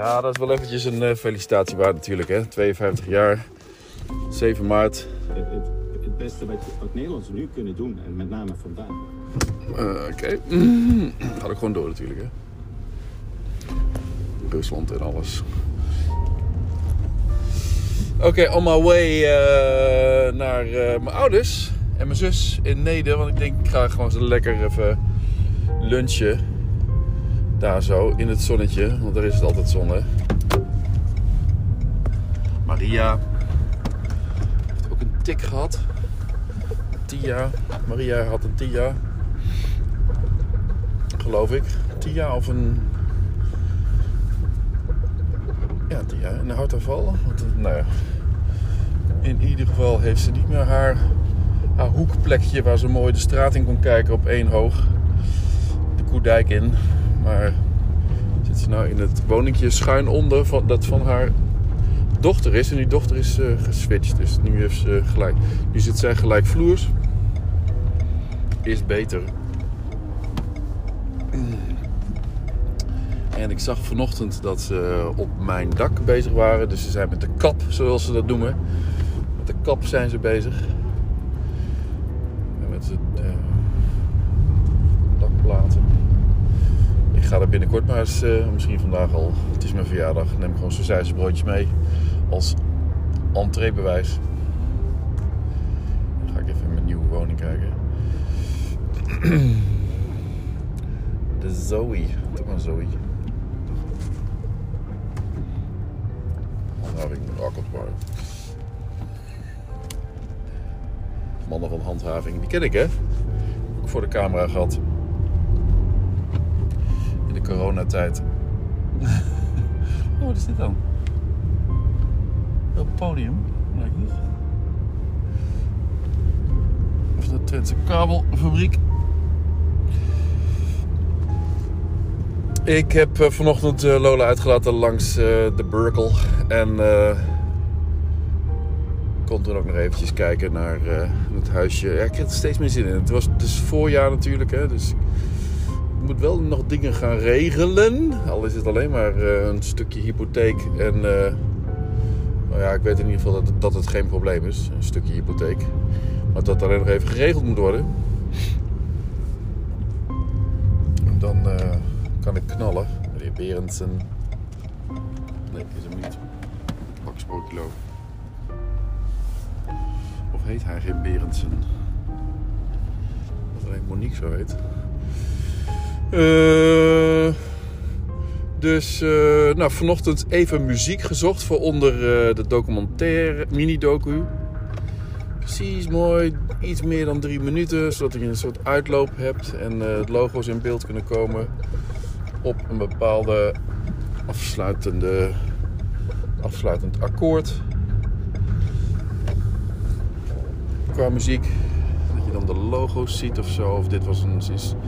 Ja, dat is wel eventjes een uh, felicitatie waard natuurlijk. Hè? 52 jaar, 7 maart. Het, het, het beste wat, wat Nederlanders nu kunnen doen, en met name vandaag. Uh, Oké. Okay. Mm. Gaat ook gewoon door natuurlijk. Hè? Rusland en alles. Oké, okay, on my way uh, naar uh, mijn ouders en mijn zus in Neder. Want ik denk, ik ga gewoon zo lekker even lunchen. Daar zo, in het zonnetje. Want daar is het altijd zon. Maria heeft ook een tik gehad. Tia. Maria had een Tia. Geloof ik. Tia of een... Ja, Tia. Een hartaanval. Nou ja. In ieder geval heeft ze niet meer haar, haar hoekplekje waar ze mooi de straat in kon kijken op één hoog. De Koedijk in. Maar zit ze nou in het woningje schuin onder van, dat van haar dochter is. En die dochter is uh, geswitcht. Dus nu, heeft ze gelijk, nu zit zij gelijkvloers. Is beter. En ik zag vanochtend dat ze op mijn dak bezig waren. Dus ze zijn met de kap, zoals ze dat noemen. Met de kap zijn ze bezig. En met de uh, dakplaten. Ik ga er binnenkort maar eens, uh, misschien vandaag al. Het is mijn verjaardag. Neem gewoon zo'n broodjes mee. Als entreebewijs. Dan ga ik even in mijn nieuwe woning kijken. De Zoe. Toch maar Zoe. Handhaving Rakkeltbar. Mannen van handhaving, die ken ik hè. Ook voor de camera gehad. De coronatijd. oh, wat is dit dan? Een podium, lijkt het. Of de Twentse kabelfabriek. Ik heb uh, vanochtend uh, Lola uitgelaten langs uh, de Burkel. En kon toen ook nog eventjes kijken naar het huisje. Ja, ik heb er steeds meer zin in. Het was dus voorjaar natuurlijk. Hè, dus moet wel nog dingen gaan regelen. Al is het alleen maar een stukje hypotheek. En nou ja, ik weet in ieder geval dat dat het geen probleem is. Een stukje hypotheek. Maar dat alleen nog even geregeld moet worden. Dan kan ik knallen. Meneer Berendsen. Nee, is hem niet. Max Kilo. Of heet hij geen Berendsen? Dat alleen Monique zo heet. Uh, dus uh, nou, vanochtend even muziek gezocht voor onder uh, de documentaire mini-docu. Precies mooi, iets meer dan drie minuten, zodat je een soort uitloop hebt en uh, logo's in beeld kunnen komen op een bepaalde afsluitende, afsluitend akkoord. Qua muziek, dat je dan de logo's ziet of zo. Of dit was een, dit was een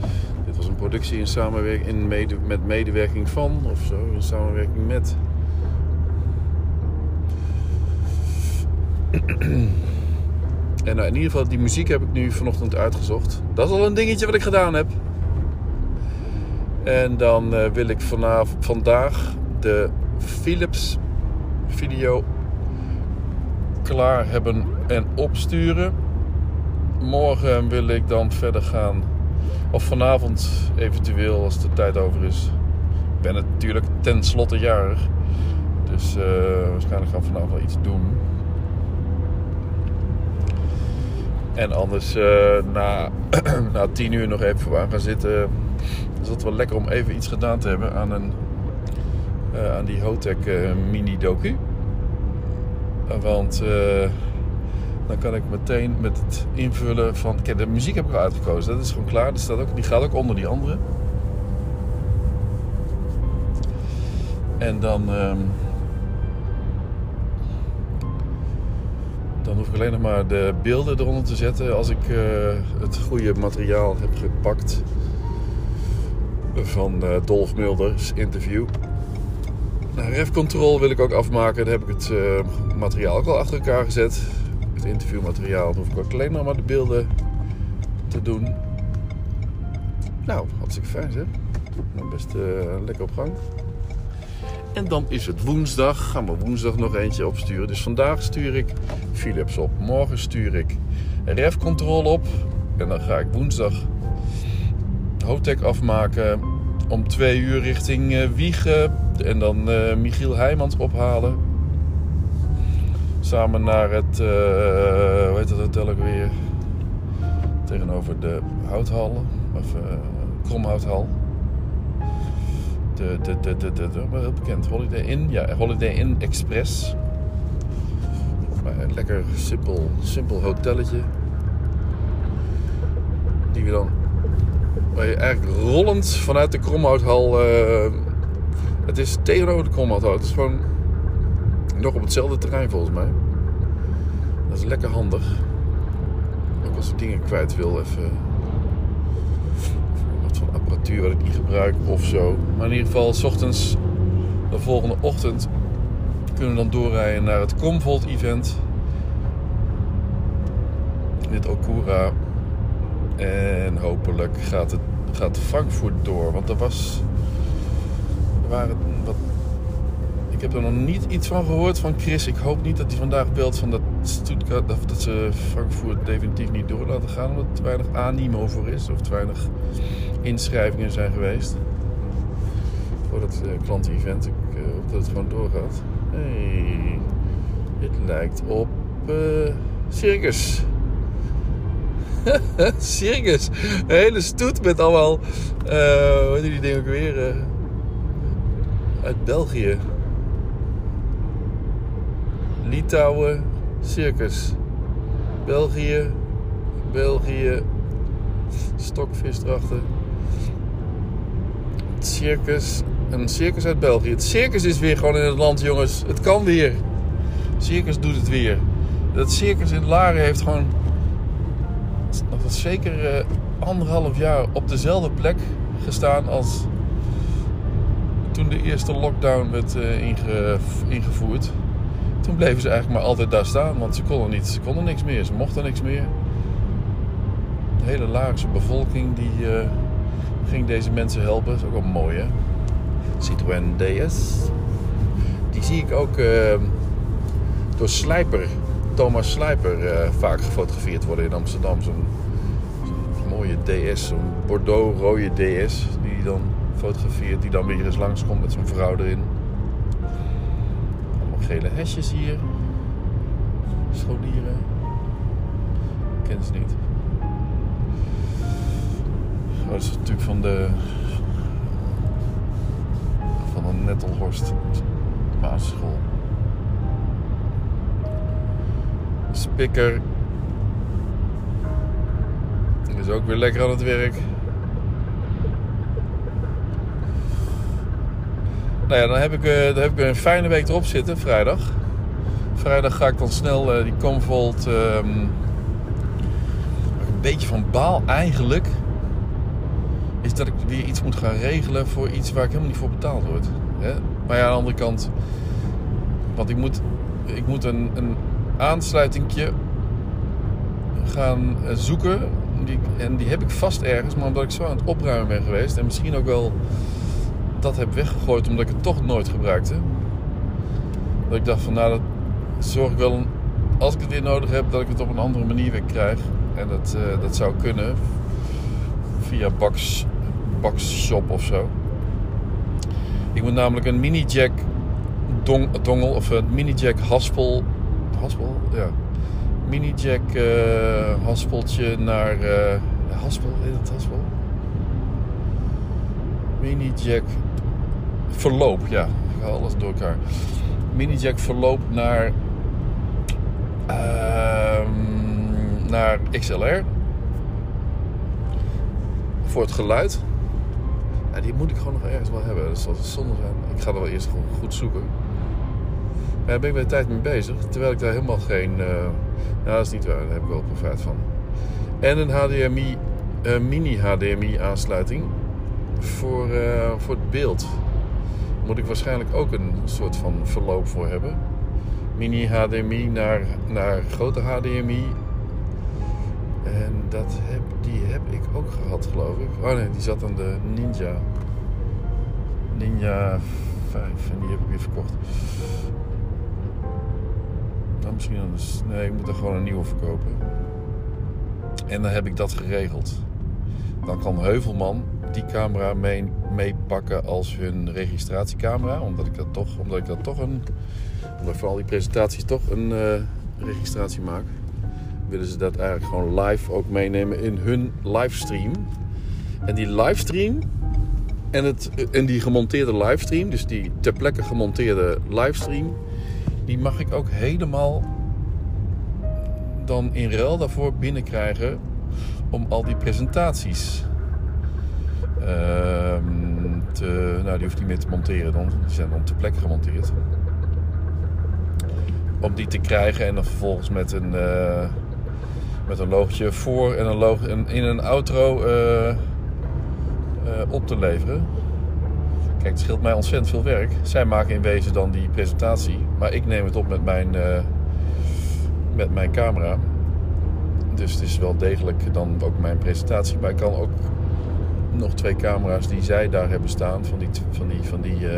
productie in samenwerking in mede, met medewerking van of zo. In samenwerking met. En nou, in ieder geval, die muziek heb ik nu vanochtend uitgezocht. Dat is al een dingetje wat ik gedaan heb. En dan uh, wil ik vanavond, vandaag de Philips video klaar hebben en opsturen. Morgen wil ik dan verder gaan. Of vanavond eventueel als de tijd over is. Ik ben natuurlijk tenslotte jarig. Dus uh, waarschijnlijk gaan we vanavond wel iets doen. En anders uh, na, na tien uur nog even aan gaan zitten is het wel lekker om even iets gedaan te hebben aan, een, uh, aan die Hotec uh, mini docu. Want dan kan ik meteen met het invullen van. Kijk, de muziek heb ik al uitgekozen. Dat is gewoon klaar. Die, staat ook, die gaat ook onder die andere. En dan. Um, dan hoef ik alleen nog maar de beelden eronder te zetten als ik het goede materiaal heb gepakt van uh, Dolf Mulders interview. Nou, ref control wil ik ook afmaken. Daar heb ik het uh, materiaal ook al achter elkaar gezet. Het interviewmateriaal. Hoef ik ook alleen nog maar de beelden te doen. Nou, hartstikke fijn zeg. Nou, best uh, lekker op gang. En dan is het woensdag. Gaan we woensdag nog eentje opsturen. Dus vandaag stuur ik Philips op. Morgen stuur ik refcontrole op. En dan ga ik woensdag Hotec afmaken. Om twee uur richting uh, Wiegen. En dan uh, Michiel Heijmans ophalen. Samen naar het, uh, hoe heet dat hotel ook weer? Tegenover de houthal. Of Kromhouthal. De, de, de, de, de, bekend. Holiday Inn. Ja, Holiday Inn Express. Een lekker simpel, simpel hotelletje. Die we dan waar je eigenlijk rollend vanuit de Kromhouthal. Uh, het is tegenover de Kromhouthal. Het is gewoon nog op hetzelfde terrein volgens mij. Dat is lekker handig. Ook als ik dingen kwijt wil, even. Wat van apparatuur wat ik niet gebruik of zo. Maar in ieder geval, s ochtends, de volgende ochtend, kunnen we dan doorrijden naar het Comvolt event. Dit Okura en hopelijk gaat, het, gaat Frankfurt door. Want er was. Er waren heb er nog niet iets van gehoord van Chris. Ik hoop niet dat hij vandaag belt van dat Stuttgart. Dat ze Frankfurt definitief niet door laten gaan. Omdat er te weinig animo voor is. Of te weinig inschrijvingen zijn geweest. Voor dat uh, klanten-event. Ik uh, hoop dat het gewoon doorgaat. Hey, dit lijkt op uh, Circus. Circus. Een hele stoet met allemaal. Uh, hoe die dingen ook weer? Uit België. Litouwen, circus. België, België. Stokvis erachter. Circus. Een circus uit België. Het circus is weer gewoon in het land, jongens. Het kan weer. Circus doet het weer. Dat circus in Laren heeft gewoon dat was zeker uh, anderhalf jaar op dezelfde plek gestaan als toen de eerste lockdown werd inge, ingevoerd. Toen bleven ze eigenlijk maar altijd daar staan, want ze konden, niet, ze konden niks meer, ze mochten niks meer. De hele Laagse bevolking die uh, ging deze mensen helpen. Dat is ook wel mooi hè. Citroën DS. Die zie ik ook door Slijper Thomas Slijper uh, vaak gefotografeerd worden in Amsterdam. Zo'n zo mooie DS, zo'n Bordeaux-rode DS die dan fotografeert, die dan weer eens langskomt met zijn vrouw erin. Gele hesjes hier. Scholieren. Ik ken ze niet. Oh, dat is natuurlijk van de van de Nettelhorst basisschool. Spikker is ook weer lekker aan het werk. Nou ja, dan heb ik, uh, dan heb ik een fijne week erop zitten, vrijdag. Vrijdag ga ik dan snel uh, die Comvolt. Um, een beetje van baal eigenlijk. Is dat ik weer iets moet gaan regelen voor iets waar ik helemaal niet voor betaald word. Hè? Maar ja, aan de andere kant. Want ik moet, ik moet een, een aansluitingje gaan eh, zoeken. Die, en die heb ik vast ergens, maar omdat ik zo aan het opruimen ben geweest en misschien ook wel dat heb weggegooid omdat ik het toch nooit gebruikte. Dat ik dacht van nou, dat zorg ik wel, als ik het weer nodig heb, dat ik het op een andere manier weer krijg. En dat, uh, dat zou kunnen via Box, Box Shop of zo. Ik moet namelijk een mini jack dong, dongel of een mini jack haspel haspel, ja. Mini jack uh, haspeltje naar uh, haspel, heet het haspel? Mini jack verloop, ja. Ik ga alles door elkaar. Mini jack verloop naar uh, naar XLR voor het geluid. Die moet ik gewoon nog ergens wel hebben. Dat zal zonde zijn. Ik ga er wel eerst gewoon goed zoeken. Maar daar ben ik bij de tijd mee bezig. Terwijl ik daar helemaal geen... Uh, nou, dat is niet waar. Daar heb ik wel profijt van. En een HDMI, mini HDMI aansluiting voor, uh, voor het beeld. Moet ik waarschijnlijk ook een soort van verloop voor hebben. Mini HDMI naar, naar grote HDMI. En dat heb, die heb ik ook gehad, geloof ik. Oh nee, die zat aan de Ninja. Ninja vijf en die heb ik weer verkocht. Dan misschien anders. Nee, ik moet er gewoon een nieuwe verkopen. En dan heb ik dat geregeld. Dan kan Heuvelman die camera mee, meepakken als hun registratiecamera. Omdat ik dat toch, omdat ik dat toch een. Omdat voor al die presentaties toch een uh, registratie maak. Willen ze dat eigenlijk gewoon live ook meenemen in hun livestream. En die livestream en, het, en die gemonteerde livestream, dus die ter plekke gemonteerde livestream, die mag ik ook helemaal dan in ruil daarvoor binnenkrijgen om al die presentaties te, nou die hoeft niet meer te monteren dan, die zijn dan ter plekke gemonteerd. Om die te krijgen en dan vervolgens met een, uh, met een logotje voor en een logo, in een outro uh, op te leveren. Kijk, het scheelt mij ontzettend veel werk. Zij maken in wezen dan die presentatie, maar ik neem het op met mijn, met mijn camera. Dus het is wel degelijk dan ook mijn presentatie. Maar ik kan ook nog twee camera's die zij daar hebben staan, van die, van die, van die uh,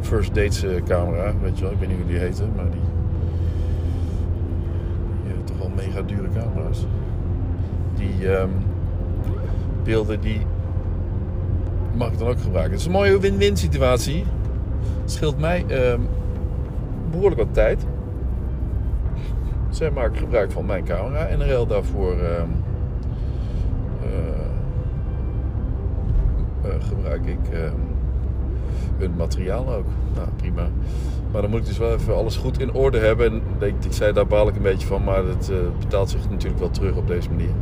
First Dates camera, weet je wel, ik weet niet hoe die heten, maar die, die toch wel mega dure camera's. Die um, beelden die mag ik dan ook gebruiken. Het is een mooie win-win situatie. Het scheelt mij uh, behoorlijk wat tijd. Zij maken gebruik van mijn camera en in ruil daarvoor uh, uh, gebruik ik ehm, hun materiaal ook. Nou, prima. Maar dan moet ik dus wel even alles goed in orde hebben. En ik, zei, daar baal ik een beetje van, maar het eh, betaalt zich natuurlijk wel terug op deze manier.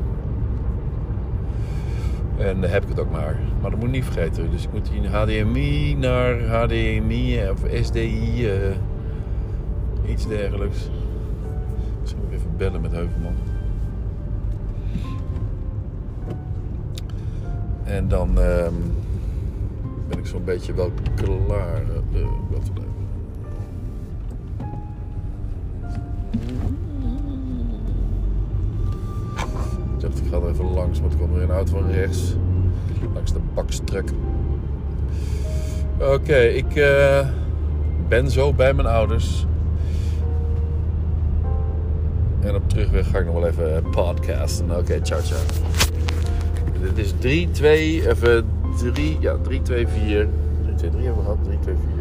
En dan heb ik het ook maar. Maar dat moet ik niet vergeten. Dus ik moet in HDMI naar HDMI of SDI. Iets dergelijks. Dus moet ik even bellen met Heuvelman. En dan uh, ben ik zo'n beetje wel klaar. Uh, wat Ik ga er even langs, want er komt er een auto van rechts. Langs de bakstruk. Oké, ik uh, ben zo bij mijn ouders. En op terugweg ga ik nog wel even podcasten. Oké, okay, ciao, ciao. Dit is 3, 2, even 3, ja, 3, 2, 4. 3, 2, 3 hebben we gehad. 3, 2, 4.